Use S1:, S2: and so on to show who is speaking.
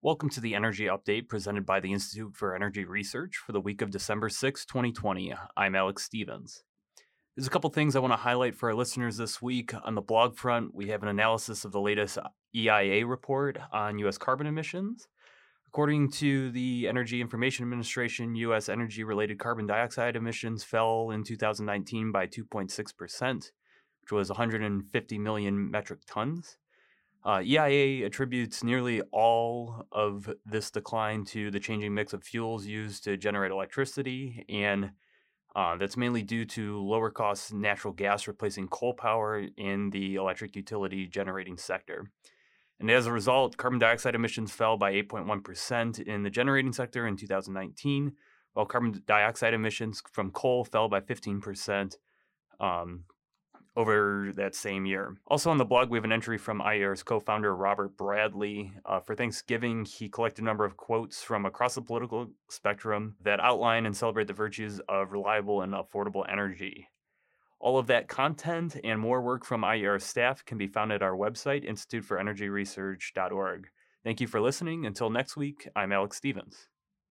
S1: Welcome to the Energy Update presented by the Institute for Energy Research for the week of December 6, 2020. I'm Alex Stevens. There's a couple things I want to highlight for our listeners this week. On the blog front, we have an analysis of the latest EIA report on U.S. carbon emissions. According to the Energy Information Administration, U.S. energy related carbon dioxide emissions fell in 2019 by 2.6%, which was 150 million metric tons. Uh, EIA attributes nearly all of this decline to the changing mix of fuels used to generate electricity, and uh, that's mainly due to lower cost natural gas replacing coal power in the electric utility generating sector. And as a result, carbon dioxide emissions fell by 8.1% in the generating sector in 2019, while carbon dioxide emissions from coal fell by 15% um, over that same year. Also on the blog, we have an entry from IER's co founder, Robert Bradley. Uh, for Thanksgiving, he collected a number of quotes from across the political spectrum that outline and celebrate the virtues of reliable and affordable energy. All of that content and more work from IER staff can be found at our website, instituteforenergyresearch.org. Thank you for listening. Until next week, I'm Alex Stevens.